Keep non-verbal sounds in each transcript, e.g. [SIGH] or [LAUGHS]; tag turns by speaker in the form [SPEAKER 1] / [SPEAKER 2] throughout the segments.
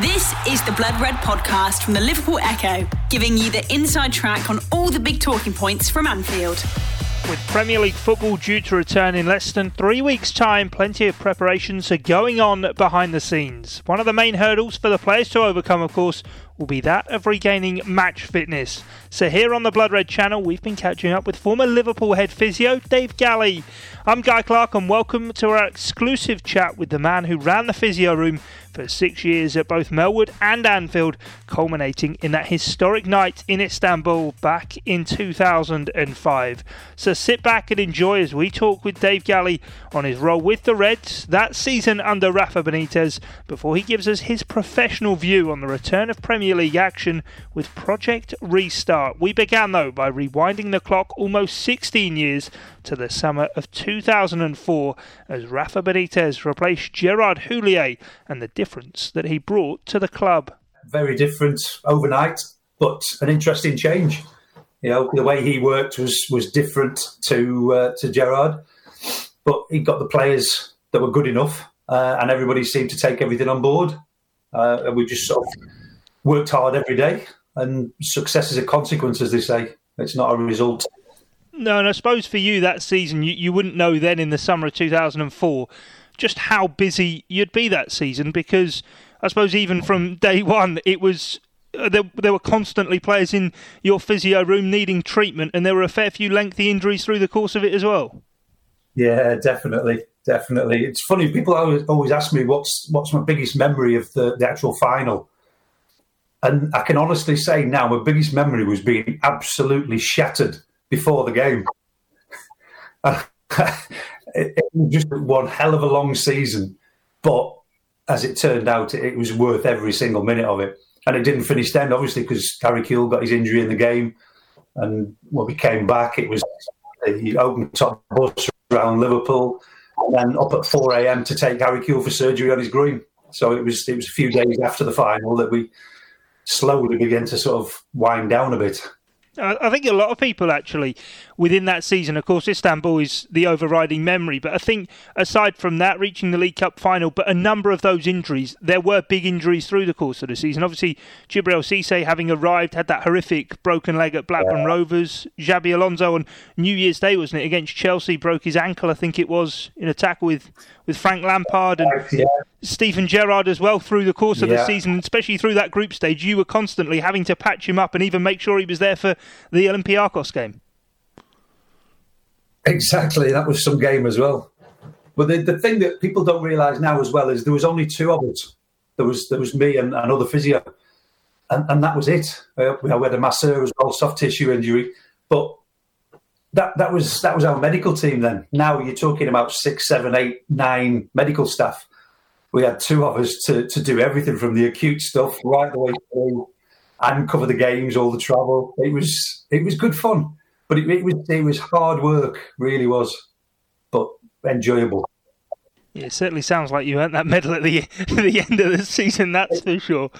[SPEAKER 1] This is the Blood Red podcast from the Liverpool Echo, giving you the inside track on all the big talking points from Anfield.
[SPEAKER 2] With Premier League football due to return in less than three weeks' time, plenty of preparations are going on behind the scenes. One of the main hurdles for the players to overcome, of course, will be that of regaining match fitness. So, here on the Blood Red channel, we've been catching up with former Liverpool head physio Dave Galley. I'm Guy Clark, and welcome to our exclusive chat with the man who ran the physio room for six years at both Melwood and Anfield, culminating in that historic night in Istanbul back in 2005. So sit back and enjoy as we talk with Dave Galley on his role with the Reds that season under Rafa Benitez before he gives us his professional view on the return of Premier League action with Project Restart. We began though by rewinding the clock almost 16 years to the summer of 2004 as Rafa Benitez replaced Gerard Houllier and the difference that he brought to the club.
[SPEAKER 3] Very different overnight, but an interesting change. You know, the way he worked was was different to uh, to Gerard, but he got the players that were good enough, uh, and everybody seemed to take everything on board. Uh, and we just sort of worked hard every day, and success is a consequence, as they say. It's not a result.
[SPEAKER 2] No, and I suppose for you that season, you, you wouldn't know then in the summer of 2004 just how busy you'd be that season because I suppose even from day one, it was uh, there, there were constantly players in your physio room needing treatment, and there were a fair few lengthy injuries through the course of it as well.
[SPEAKER 3] Yeah, definitely, definitely. It's funny. People always, always ask me what's what's my biggest memory of the, the actual final, and I can honestly say now my biggest memory was being absolutely shattered before the game. [LAUGHS] it, it, was just one hell of a long season, but as it turned out, it, it, was worth every single minute of it. And it didn't finish then, obviously, because Harry Kewell got his injury in the game. And when we came back, it was the open top bus around Liverpool, and then up at 4 a.m. to take Harry Kewell for surgery on his groin. So it was it was a few days after the final that we slowly began to sort of wind down a bit.
[SPEAKER 2] I think a lot of people actually within that season, of course, Istanbul is the overriding memory. But I think aside from that, reaching the League Cup final, but a number of those injuries, there were big injuries through the course of the season. Obviously, Djibril Cisse having arrived had that horrific broken leg at Blackburn yeah. Rovers. Xabi Alonso on New Year's Day, wasn't it, against Chelsea, broke his ankle, I think it was, in a tackle with, with Frank Lampard and yeah. Steven Gerrard as well through the course of yeah. the season, especially through that group stage. You were constantly having to patch him up and even make sure he was there for the Olympiacos game.
[SPEAKER 3] Exactly, that was some game as well. But the, the thing that people don't realise now as well is there was only two of us. There was there was me and another physio, and, and that was it. Uh, we had a masseur as well, soft tissue injury, but that that was that was our medical team then. Now you're talking about six, seven, eight, nine medical staff. We had two of us to, to do everything from the acute stuff right the way through and cover the games, all the travel. It was it was good fun. But it, it, was it was hard work, really was, but enjoyable.
[SPEAKER 2] Yeah, it certainly sounds like you earned that medal at the [LAUGHS] the end of the season. That's for sure.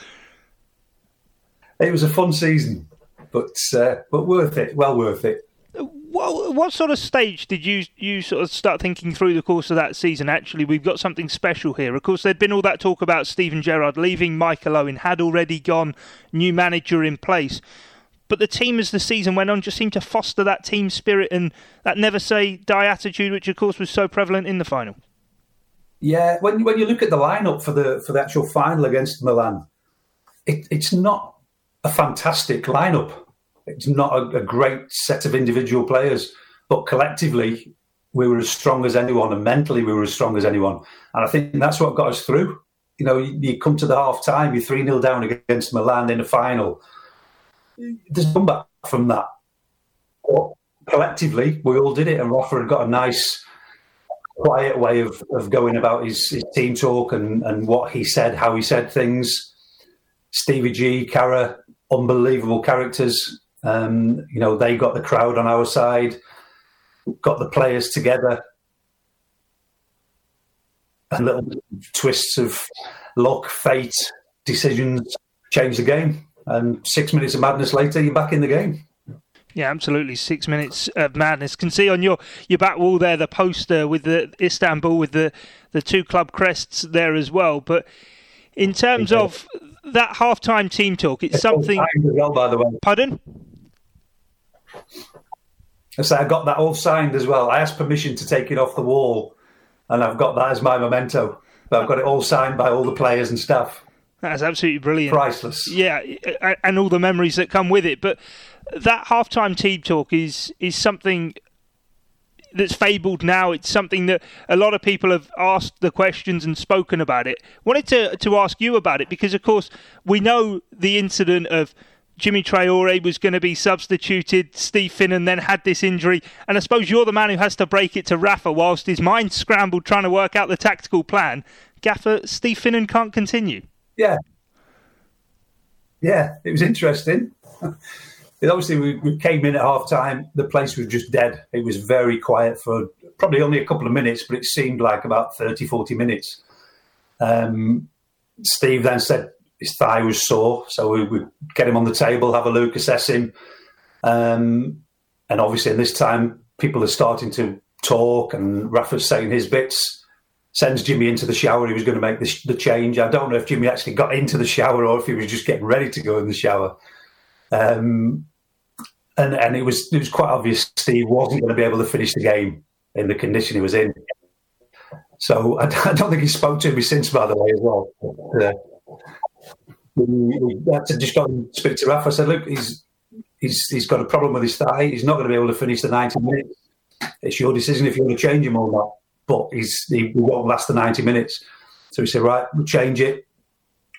[SPEAKER 3] It was a fun season, but uh, but worth it. Well worth it.
[SPEAKER 2] What, what sort of stage did you you sort of start thinking through the course of that season? Actually, we've got something special here. Of course, there'd been all that talk about Steven Gerrard leaving. Michael Owen had already gone, new manager in place. But the team, as the season went on, just seemed to foster that team spirit and that never say die attitude, which of course was so prevalent in the final.
[SPEAKER 3] Yeah, when when you look at the lineup for the for the actual final against Milan, it, it's not a fantastic lineup. It's not a, a great set of individual players, but collectively we were as strong as anyone, and mentally we were as strong as anyone. And I think that's what got us through. You know, you, you come to the half time, you're 3 0 down against Milan in a final there's come back from that. But collectively, we all did it, and Rafa had got a nice, quiet way of, of going about his, his team talk and, and what he said, how he said things. Stevie G, Carra, unbelievable characters. Um, you know, they got the crowd on our side, got the players together. And little twists of luck, fate, decisions change the game and six minutes of madness later, you're back in the game.
[SPEAKER 2] Yeah, absolutely. Six minutes of madness. Can see on your, your back wall there the poster with the Istanbul with the, the two club crests there as well. But In terms of that halftime team talk, it's, it's something.
[SPEAKER 3] Well, by the way.
[SPEAKER 2] Pardon?
[SPEAKER 3] I say I got that all signed as well. I asked permission to take it off the wall, and I've got that as my memento. But I've got it all signed by all the players and staff.
[SPEAKER 2] That's absolutely brilliant.
[SPEAKER 3] Priceless.
[SPEAKER 2] Yeah, and all the memories that come with it. But that halftime team talk is is something that's fabled now. It's something that a lot of people have asked the questions and spoken about it. Wanted to to ask you about it because, of course, we know the incident of Djimi Traore was going to be substituted. Steve Finnan then had this injury, and I suppose you're the man who has to break it to Rafa whilst his mind scrambled trying to work out the tactical plan. Gaffer, Steve Finnan can't continue.
[SPEAKER 3] Yeah. Yeah, it was interesting. it obviously, we, we, came in at half time, the place was just dead. It was very quiet for probably only a couple of minutes, but it seemed like about 30, 40 minutes. Um, Steve then said his thigh was sore, so we would get him on the table, have a look, assess him. Um, and obviously, in this time, people are starting to talk, and Rafa's saying his bits sends Djimi into the shower. He was going to make the, the, change. I don't know if Djimi actually got into the shower or if he was just getting ready to go in the shower. Um, and and it was it was quite obvious Steve wasn't going to be able to finish the game in the condition he was in. So I, [LAUGHS] I don't think he spoke to me since, by the way, as well. Uh, we, we had to just go and speak to Rafa. I said, look, he's he's he's got a problem with his thigh. He's not going to be able to finish the ninety minutes. It's your decision if you want to change him or not but he's, he won't last the 90 minutes. So we said, right, we'll change it,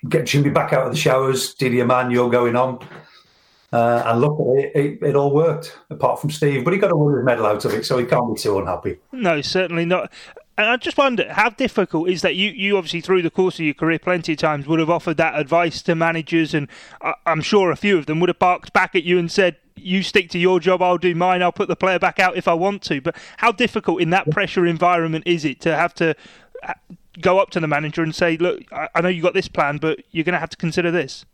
[SPEAKER 3] get Djimi back out of the showers, Didi man, you're going on. Uh, and look, it, it, it, all worked, apart from Steve. But he got a winner's medal out of it, so he can't be too unhappy.
[SPEAKER 2] No, certainly not. And I just wonder how difficult is that? You, you obviously through the course of your career, plenty of times would have offered that advice to managers, and I, I'm sure a few of them would have barked back at you and said, "You stick to your job, I'll do mine. I'll put the player back out if I want to." But how difficult in that pressure environment is it to have to uh, go up to the manager and say, "Look, I know you got this plan, but you're going to have to consider this."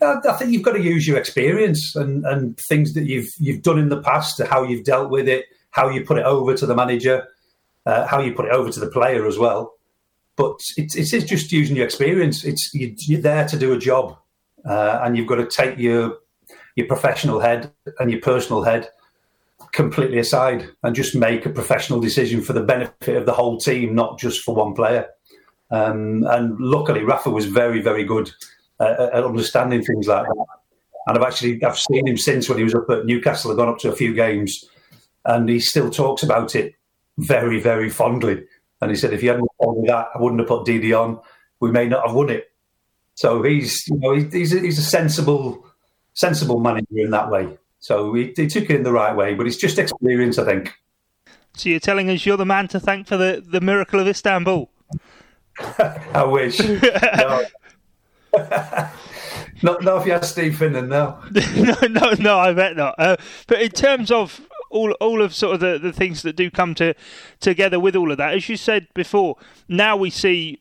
[SPEAKER 3] I think you've got to use your experience and, and things that you've you've done in the past, how you've dealt with it, how you put it over to the manager uh, how you put it over to the player as well. But it's, it's just using your experience. It's you're there to do a job, uh, and you've got to take your your professional head and your personal head completely aside and just make a professional decision for the benefit of the whole team, not just for one player. Um, and luckily, Rafa was very, very good uh, at understanding things like that. And I've actually I've seen him since when he was up at Newcastle. I've gone up to a few games, and he still talks about it very, very fondly. And he said, if you hadn't told me that, I wouldn't have put Didi on. We may not have won it. So he's, you know, he's a, he's a sensible, sensible manager in that way. So he, he took it in the right way, but it's just experience, I think.
[SPEAKER 2] So you're telling us you're the man to thank for the, the miracle of Istanbul? [LAUGHS]
[SPEAKER 3] I wish. [LAUGHS] no. [LAUGHS] not, not if you have Steve Finnan, no.
[SPEAKER 2] no, no, no, I bet not. Uh, but in terms of all all of sort of the, the things that do come to together with all of that. As you said before, now we see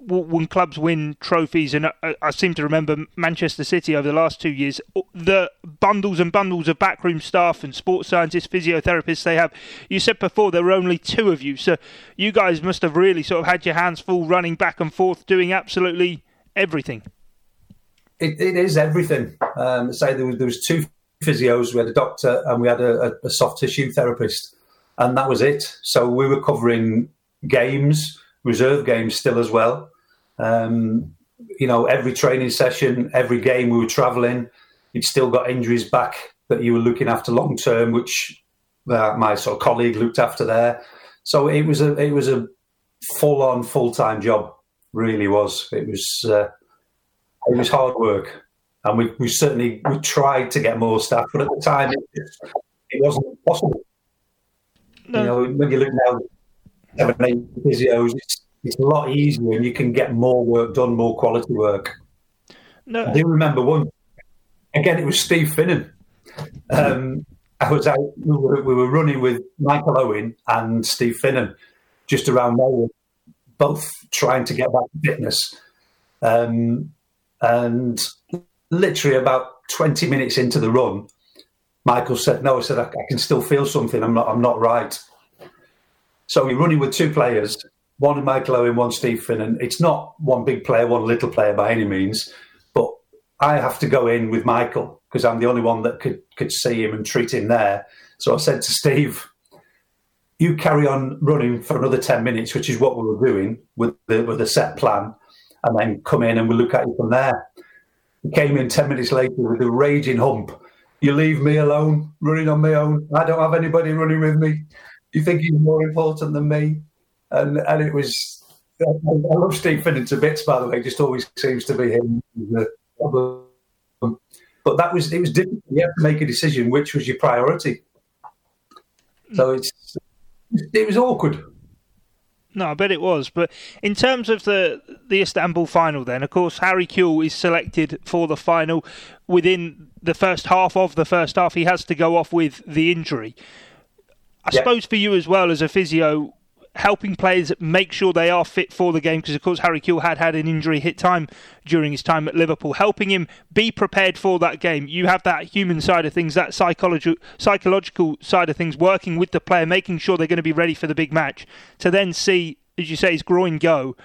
[SPEAKER 2] when clubs win trophies, and I, I, seem to remember Manchester City over the last two years, the bundles and bundles of backroom staff and sports scientists, physiotherapists they have. You said before there were only two of you, so you guys must have really sort of had your hands full running back and forth, doing absolutely everything.
[SPEAKER 3] it, it is everything. Um, say there was there was two physios, we had a doctor, and we had a, a, soft tissue therapist, and that was it. So we were covering games, reserve games still as well. Um, you know, every training session, every game we were travelling, you'd still got injuries back that you were looking after long term, which uh, my sort of colleague looked after there. So it was a it was a full on full time job. Really was. It was uh, it was hard work and we, we certainly we tried to get more staff, but at the time it, just, it wasn't possible. No. You know, when you look now, seven, eight physios, it's, it's a lot easier, and you can get more work done, more quality work. No. I do remember one. Again, it was Steve Finnan. Um, I was out. We were, we were, running with Michael Owen and Steve Finnan just around Melwood, both trying to get back to fitness. Um, and literally about 20 minutes into the run, Michael said, No, I said, I, I can still feel something. I'm not, I'm not right. So we're running with two players, one Michael Owen, one Steve Finnan. It's not one big player, one little player by any means, but I have to go in with Michael because I'm the only one that could could see him and treat him there. So I said to Steve, "You carry on running for another ten minutes, which is what we were doing with the, with a set plan, and then come in and we'll look at you from there." Came in ten minutes later with a raging hump. You leave me alone, running on my own. I don't have anybody running with me. You think he's more important than me? And and it was. I love Steve Finnan to bits, by the way. Just always seems to be him. But that was it was difficult. You have to make a decision which was your priority. So it's it was awkward.
[SPEAKER 2] No, I bet it was. But in terms of the the Istanbul final, then of course Harry Kewell is selected for the final. Within the first half of the first half, he has to go off with the injury. I yeah. suppose for you as well as a physio, helping players make sure they are fit for the game because of course Harry Kewell had had an injury hit time during his time at Liverpool. Helping him be prepared for that game. You have that human side of things that psychological psychological side of things working with the player making sure they're going to be ready for the big match. To then see as you say his groin go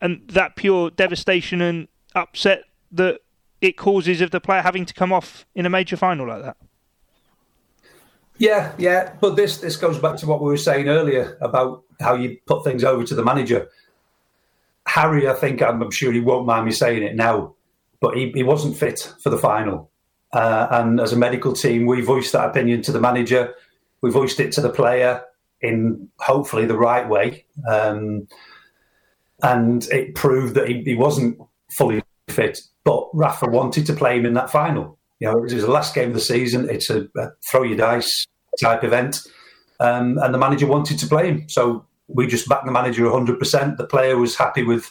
[SPEAKER 2] and that pure devastation and upset that it causes of the player having to come off in a major final like that.
[SPEAKER 3] Yeah, yeah, but this this goes back to what we were saying earlier about how you put things over to the manager. Harry, I think I'm, I'm sure he won't mind me saying it now, but he, he wasn't fit for the final. Uh, and as a medical team, we voiced that opinion to the manager. We voiced it to the player in hopefully the right way, um, and it proved that he, he wasn't fully fit. But Rafa wanted to play him in that final. You know, it was the last game of the season. It's a, a throw your dice type event, um, and the manager wanted to play him. So we just backed the manager 100%. The player was happy with,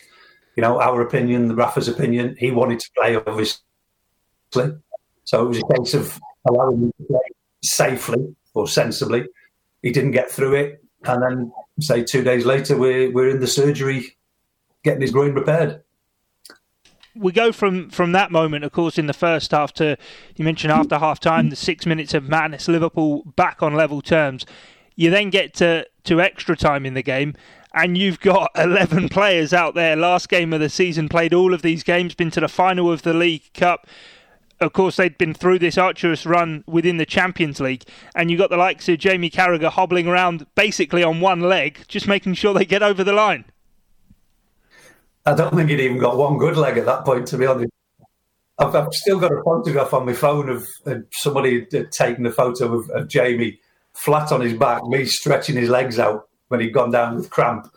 [SPEAKER 3] you know, our opinion, the Rafa's opinion. He wanted to play, obviously. So it was a case of allowing him to play safely or sensibly. He didn't get through it, and then say two days later, we're we're in the surgery, getting his groin repaired
[SPEAKER 2] we go from from that moment, of course, in the first half to you mentioned after half time, the six minutes of madness, Liverpool back on level terms. You then get to to extra time in the game, and you've got [LAUGHS] 11 players out there. Last game of the season, played all of these games, been to the final of the League Cup. Of course, they'd been through this arduous run within the Champions League, and you've got the likes of Jamie Carragher hobbling around basically on one leg, just making sure they get over the line.
[SPEAKER 3] I don't think he'd even got one good leg at that point, to be honest. I've, I've still got a photograph on my phone of, of somebody taken a photo of, of, Jamie flat on his back, me stretching his legs out when he'd gone down with cramp.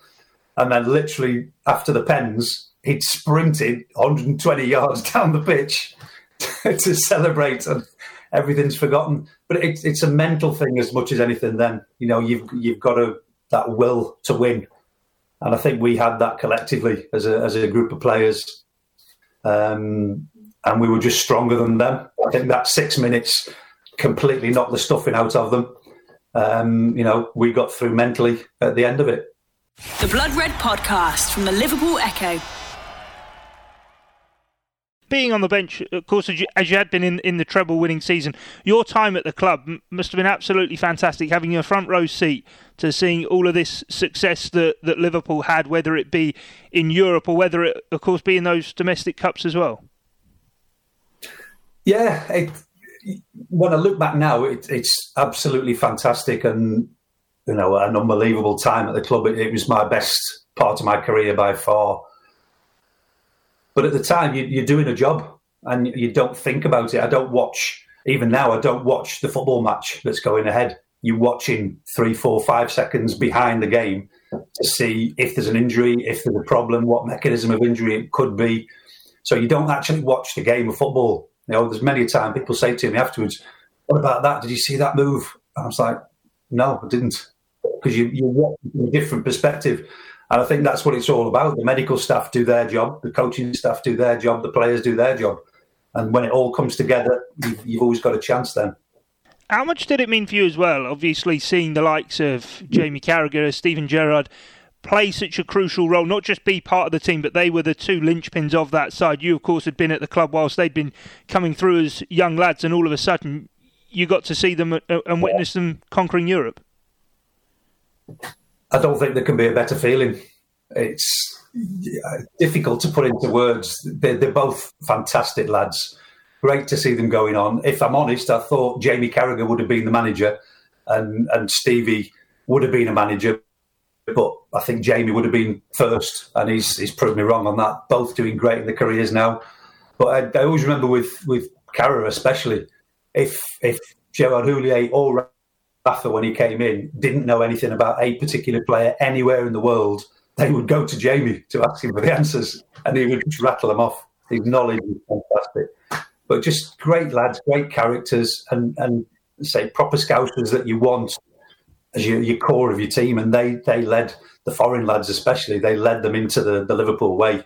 [SPEAKER 3] And then, literally, after the pens, he'd sprinted 120 yards [LAUGHS] down the pitch [LAUGHS] to celebrate, and everything's forgotten. But it, it's a mental thing as much as anything. Then you know you've you've got to, that will to win and I think we had that collectively as a as a group of players, um, and we were just stronger than them. I think that six minutes completely knocked the stuffing out of them. Um, you know, we got through mentally at the end of it.
[SPEAKER 1] The Blood Red Podcast from the Liverpool Echo
[SPEAKER 2] being on the bench, of course, as you, as you had been in, in the treble winning season, your time at the club must have been absolutely fantastic, having your front row seat to seeing all of this success that, that Liverpool had, whether it be in Europe or whether it, of course, be in those domestic cups as well.
[SPEAKER 3] Yeah, it, when I look back now, it, it's absolutely fantastic and you know an unbelievable time at the club. It, it was my best part of my career by far. But at the time, you, are doing a job and you don't think about it. I don't watch, even now, I don't watch the football match that's going ahead. You're watching three, four, five seconds behind the game to see if there's an injury, if there's a problem, what mechanism of injury it could be. So you don't actually watch the game of football. You know, there's many a time people say to me afterwards, "What about that? Did you see that move?" And I was like, "No, I didn't," because you you watch from a different perspective. And I think that's what it's all about. The medical staff do their job, the coaching staff do their job, the players do their job. And when it all comes together, you've, you've always got a chance then.
[SPEAKER 2] How much did it mean for you as well? Obviously, seeing the likes of Jamie Carragher, Steven Gerrard play such a crucial role, not just be part of the team, but they were the two linchpins of that side. You, of course, had been at the club whilst they'd been coming through as young lads, and all of a sudden you got to see them uh, and witness them conquering Europe.
[SPEAKER 3] I don't think there can be a better feeling. It's uh, difficult to put into words. They're, they're both fantastic lads. Great to see them going on. If I'm honest, I thought Jamie Carragher would have been the manager, and and Stevie would have been a manager, but I think Jamie would have been first, and he's he's proved me wrong on that. Both doing great in the careers now, but I, I always remember with with Carragher especially, if if Gerard Houllier or Rafa when he came in didn't know anything about a particular player anywhere in the world, they would go to Jamie to ask him for the answers, and he would just rattle them off. His knowledge is fantastic, but just great lads, great characters, and and say proper scousers that you want as your, your core of your team. And they they led the foreign lads, especially they led them into the, the Liverpool way,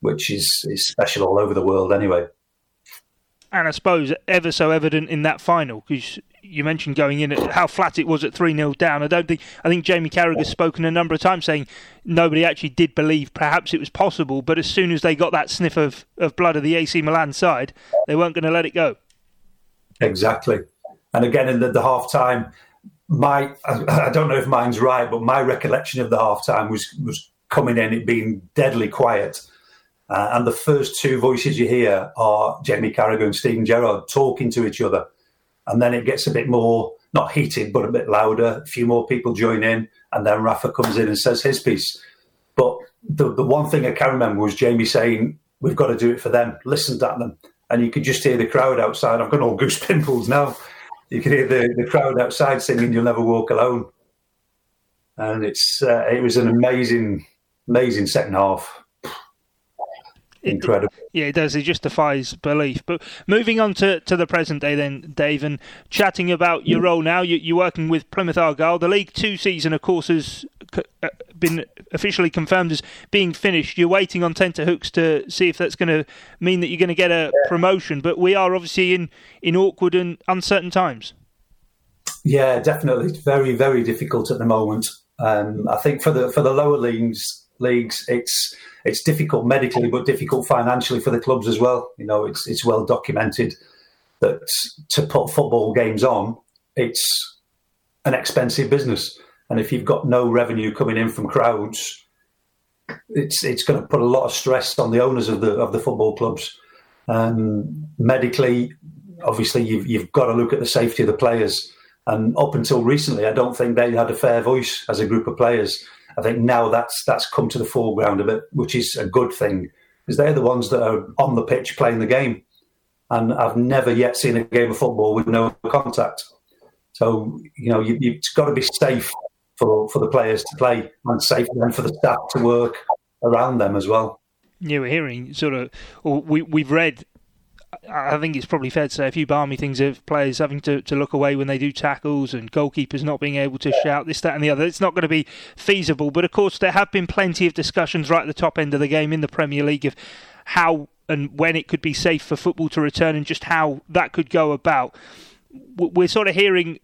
[SPEAKER 3] which is is special all over the world anyway.
[SPEAKER 2] And I suppose ever so evident in that final because you mentioned going in at how flat it was at 3 0 down. I don't think I think Jamie Carragher's spoken a number of times saying nobody actually did believe perhaps it was possible, but as soon as they got that sniff of, of blood of the AC Milan side, they weren't going to let it go.
[SPEAKER 3] Exactly. And again in the, the half time, my I, don't know if mine's right, but my recollection of the half time was was coming in, it being deadly quiet. Uh, and the first two voices you hear are Jamie Carragher and Steven Gerrard talking to each other. And then it gets a bit more, not heated, but a bit louder. A few more people join in. And then Rafa comes in and says his piece. But the, the one thing I can remember was Jamie saying, We've got to do it for them. Listen to them. And you could just hear the crowd outside. I've got all goose pimples now. You can hear the, the crowd outside singing "You'll Never Walk Alone," and it's uh, it was an amazing, amazing second half. Incredible.
[SPEAKER 2] It, yeah, it does. It just defies belief. But moving on to, to the present day, then, Dave, and chatting about your role now, you, are working with Plymouth Argyle. The League Two season, of course, has uh, been officially confirmed as being finished. You're waiting on tenterhooks to see if that's going to mean that you're going to get a promotion. But we are obviously in, in awkward and uncertain times.
[SPEAKER 3] Yeah, definitely. It's very, very difficult at the moment. Um, I think for the for the lower leagues, leagues, it's it's difficult medically, but difficult financially for the clubs as well. You know, it's it's well documented that to put football games on, it's an expensive business, and if you've got no revenue coming in from crowds, it's it's going to put a lot of stress on the owners of the of the football clubs. Um, medically, obviously, you've you've got to look at the safety of the players. And up until recently, I don't think they had a fair voice as a group of players. I think now that's that's come to the foreground a bit, which is a good thing because they're the ones that are on the pitch playing the game. And I've never yet seen a game of football with no contact. So you know, you, have got to be safe for for the players to play and safe then for the staff to work around them as well.
[SPEAKER 2] Yeah, we're hearing sort of, or we we've read I think it's probably fair to say a few balmy things of players having to, to look away when they do tackles and goalkeepers not being able to shout this, that, and the other. It's not going to be feasible. But of course, there have been plenty of discussions right at the top end of the game in the Premier League of how and when it could be safe for football to return and just how that could go about. We're sort of hearing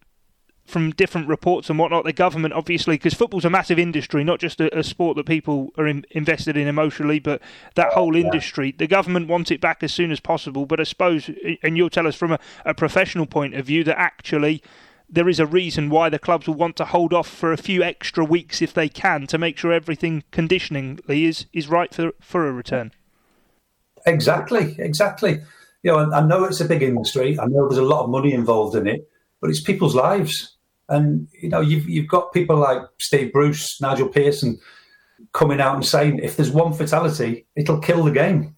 [SPEAKER 2] from different reports and whatnot, the government obviously, because football's a massive industry, not just a, a sport that people are in, invested in emotionally, but that whole industry. Yeah. The government wants it back as soon as possible, but I suppose, and you'll tell us from a, a professional point of view, that actually there is a reason why the clubs will want to hold off for a few extra weeks if they can to make sure everything conditioningly is, is right for, for a return.
[SPEAKER 3] Exactly, exactly. You know, I know it's a big industry. I know there's a lot of money involved in it, but it's people's lives and you know, you've you've got people like Steve Bruce, Nigel Pearson, coming out and saying if there's one fatality, it'll kill the game,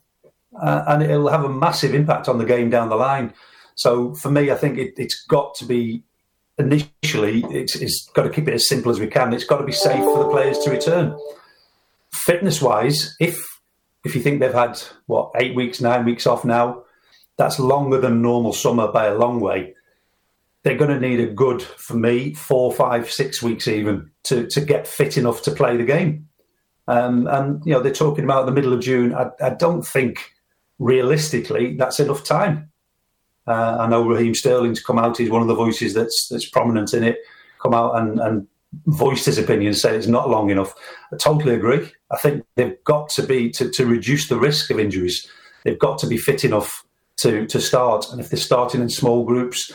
[SPEAKER 3] uh, and it'll have a massive impact on the game down the line. So for me, I think it, has got to be initially it's, it's got to keep it as simple as we can. It's got to be safe for the players to return. Fitness wise, if if you think they've had what eight weeks, nine weeks off now, that's longer than normal summer by a long way they're going to need a good, for me, four, five, six weeks even to, to get fit enough to play the game. Um, and, you know, they're talking about the middle of June. I, I don't think realistically that's enough time. Uh, I know Raheem Sterling's come out. He's one of the voices that's that's prominent in it. Come out and, and voiced his opinion, say it's not long enough. I totally agree. I think they've got to be to, to reduce the risk of injuries. They've got to be fit enough to to start. And if they're starting in small groups,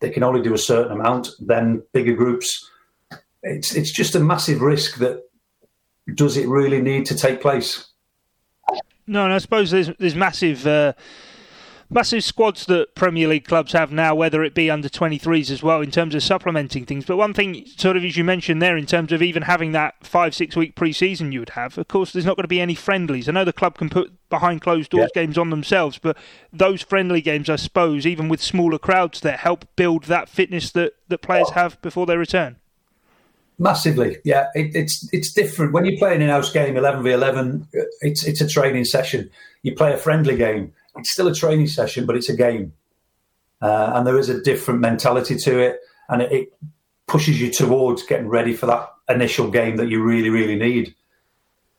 [SPEAKER 3] they can only do a certain amount. Then bigger groups, it's it's just a massive risk that does it really need to take place?
[SPEAKER 2] No, and I suppose there's there's massive. Uh massive squads that Premier League clubs have now, whether it be under 23s as well, in terms of supplementing things. But one thing, sort of as you mentioned there, in terms of even having that five, six week pre season you would have, of course, there's not going to be any friendlies. I know the club can put behind closed doors yeah. games on themselves, but those friendly games, I suppose, even with smaller crowds there, help build that fitness that, that players have before they return.
[SPEAKER 3] Massively, yeah. It, it's it's different when you play an in-house game, eleven v eleven. It's it's a training session. You play a friendly game it's still a training session, but it's a game. Uh, and there is a different mentality to it. And it, it, pushes you towards getting ready for that initial game that you really, really need.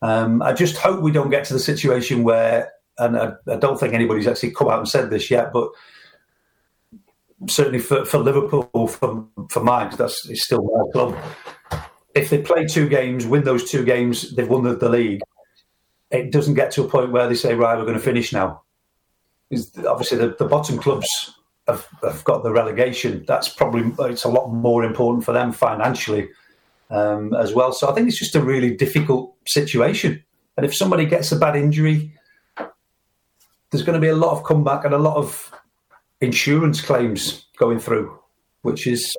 [SPEAKER 3] Um, I just hope we don't get to the situation where, and I, I, don't think anybody's actually come out and said this yet, but certainly for, for Liverpool, for, for mine, that's it's still my club. If they play two games, win those two games, they've won the, the league. It doesn't get to a point where they say, right, we're going to finish now is obviously the, the bottom clubs have, have, got the relegation. That's probably it's a lot more important for them financially um, as well. So I think it's just a really difficult situation. And if somebody gets a bad injury, there's going to be a lot of comeback and a lot of insurance claims going through, which is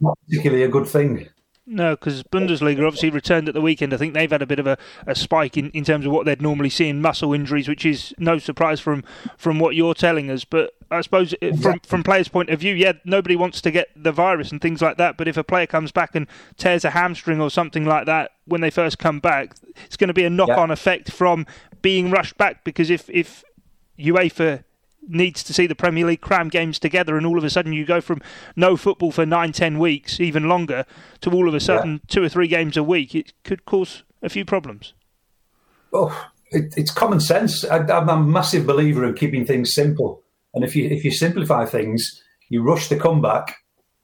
[SPEAKER 3] not particularly a good thing.
[SPEAKER 2] No, because Bundesliga obviously returned at the weekend. I think they've had a bit of a, a spike in, in terms of what they'd normally see in muscle injuries, which is no surprise from, from what you're telling us. But I suppose it, from from players' point of view, yeah, nobody wants to get the virus and things like that. But if a player comes back and tears a hamstring or something like that when they first come back, it's going to be a knock-on yeah. effect from being rushed back. Because if if UEFA needs to see the Premier League cram games together, and all of a sudden you go from no football for nine, ten weeks, even longer, to all of a sudden yeah. two or three games a week. It could cause a few problems.
[SPEAKER 3] Oh, it, it's common sense. I, am a massive believer in keeping things simple, and if you if you simplify things, you rush the comeback,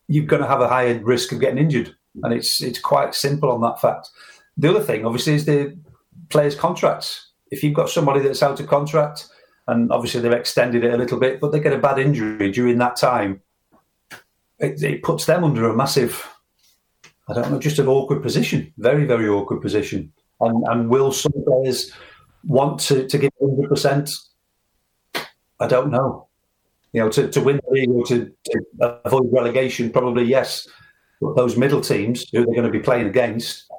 [SPEAKER 3] you're going to have a higher risk of getting injured, and it's it's quite simple on that fact. The other thing, obviously, is the players' contracts. If you've got somebody that's out of contract and obviously they've extended it a little bit, but they get a bad injury during that time. It, it puts them under a massive, I don't know, just an awkward position, very, very awkward position. And, and will some players want to, to give 100%? I don't know. You know, to, to win the league or to, to avoid relegation, probably yes. But those middle teams who they're going to be playing against,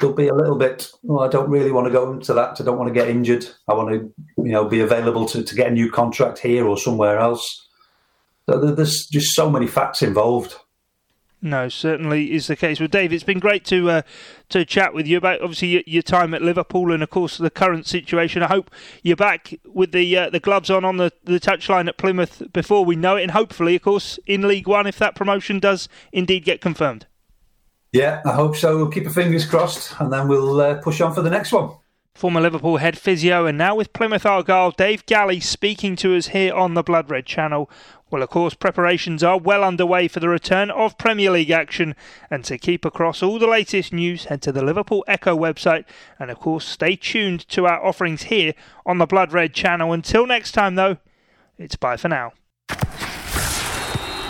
[SPEAKER 3] they'll be a little bit. Well, I don't really want to go into that. I don't want to get injured. I want to, you know, be available to, to get a new contract here or somewhere else. So there's just so many facts involved.
[SPEAKER 2] No, certainly is the case. Well, Dave, it's been great to uh, to chat with you about obviously your, your, time at Liverpool and of course the current situation. I hope you're back with the uh, the gloves on on the the touchline at Plymouth before we know it, and hopefully, of course, in League One if that promotion does indeed get confirmed.
[SPEAKER 3] Yeah, I hope so. We'll keep our fingers crossed and then we'll uh, push on for the next one.
[SPEAKER 2] Former Liverpool head physio and now with Plymouth Argyle, Dave Galley speaking to us here on the Blood Red channel. Well, of course, preparations are well underway for the return of Premier League action. And to keep across all the latest news, head to the Liverpool Echo website. And of course, stay tuned to our offerings here on the Blood Red channel. Until next time, though, it's bye for now.